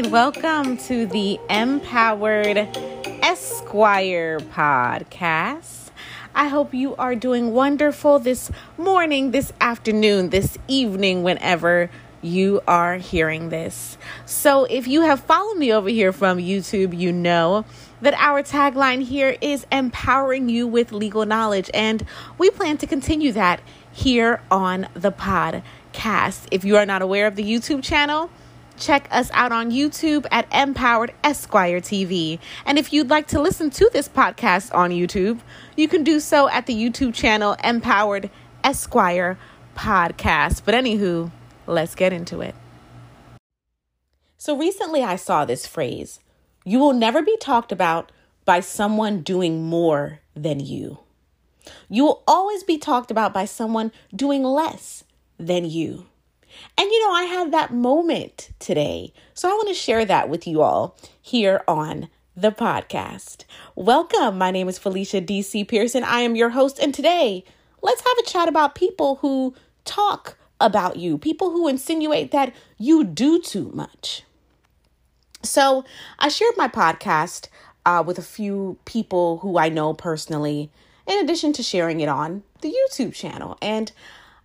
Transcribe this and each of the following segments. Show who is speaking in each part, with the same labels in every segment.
Speaker 1: welcome to the Empowered Esquire podcast. I hope you are doing wonderful this morning, this afternoon, this evening, whenever you are hearing this. So, if you have followed me over here from YouTube, you know that our tagline here is empowering you with legal knowledge, and we plan to continue that here on the podcast. If you are not aware of the YouTube channel, check us out on YouTube at Empowered Esquire TV. And if you'd like to listen to this podcast on YouTube, you can do so at the YouTube channel Empowered Esquire Podcast. But anywho, let's get into it. So recently I saw this phrase you will never be talked about by someone doing more than you. You will always be talked about by someone doing less than you. And you know, I had that moment today. So I want to share that with you all here on the podcast. Welcome. My name is Felicia DC Pearson. I am your host. And today, let's have a chat about people who talk about you, people who insinuate that you do too much. So I shared my podcast uh, with a few people who I know personally, in addition to sharing it on the YouTube channel. And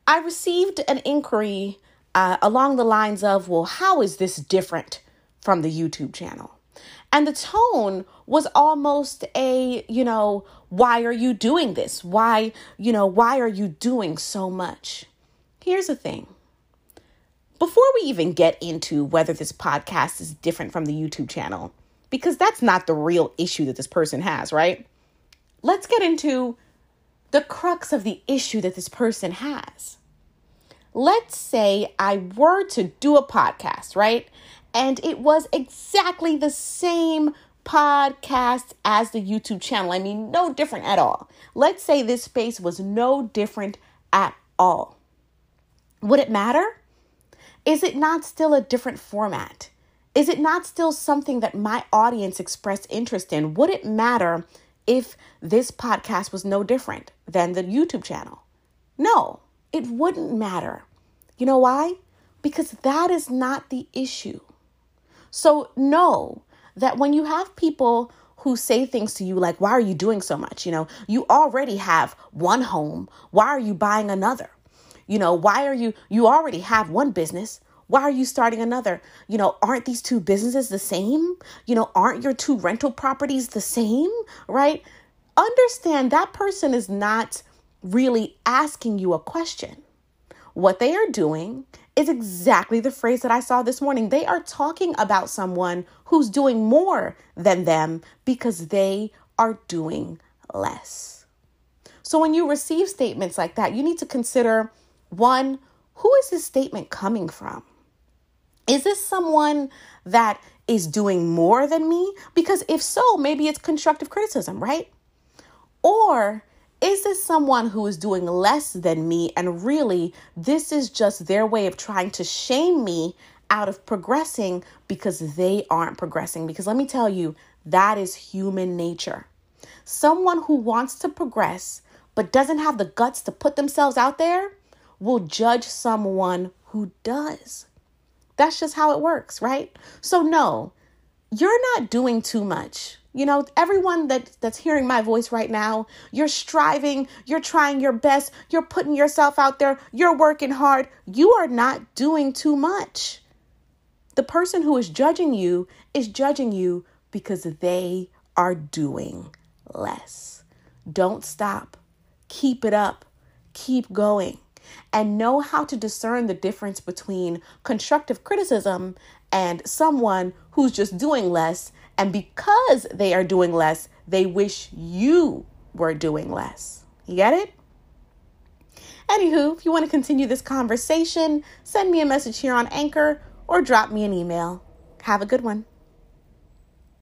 Speaker 1: I received an inquiry uh, along the lines of, well, how is this different from the YouTube channel? And the tone was almost a, you know, why are you doing this? Why, you know, why are you doing so much? Here's the thing. Before we even get into whether this podcast is different from the YouTube channel, because that's not the real issue that this person has, right? Let's get into the crux of the issue that this person has let's say I were to do a podcast, right? And it was exactly the same podcast as the YouTube channel. I mean, no different at all. Let's say this space was no different at all. Would it matter? Is it not still a different format? Is it not still something that my audience expressed interest in? Would it matter if this podcast was no different than the YouTube channel? No, it wouldn't matter. You know why? Because that is not the issue. So know that when you have people who say things to you like, Why are you doing so much? You know, you already have one home. Why are you buying another? You know, why are you, you already have one business. Why are you starting another? You know, aren't these two businesses the same? You know, aren't your two rental properties the same? Right? Understand that person is not really asking you a question. What they are doing is exactly the phrase that I saw this morning. They are talking about someone who's doing more than them because they are doing less. So when you receive statements like that, you need to consider one, who is this statement coming from? Is this someone that is doing more than me? Because if so, maybe it's constructive criticism, right? Or is this someone who is doing less than me? And really, this is just their way of trying to shame me out of progressing because they aren't progressing. Because let me tell you, that is human nature. Someone who wants to progress but doesn't have the guts to put themselves out there will judge someone who does. That's just how it works, right? So, no, you're not doing too much. You know, everyone that that's hearing my voice right now, you're striving, you're trying your best, you're putting yourself out there, you're working hard. You are not doing too much. The person who is judging you is judging you because they are doing less. Don't stop. Keep it up. Keep going. And know how to discern the difference between constructive criticism and someone who's just doing less and because they are doing less, they wish you were doing less. You get it? Anywho, if you want to continue this conversation, send me a message here on Anchor or drop me an email. Have a good one.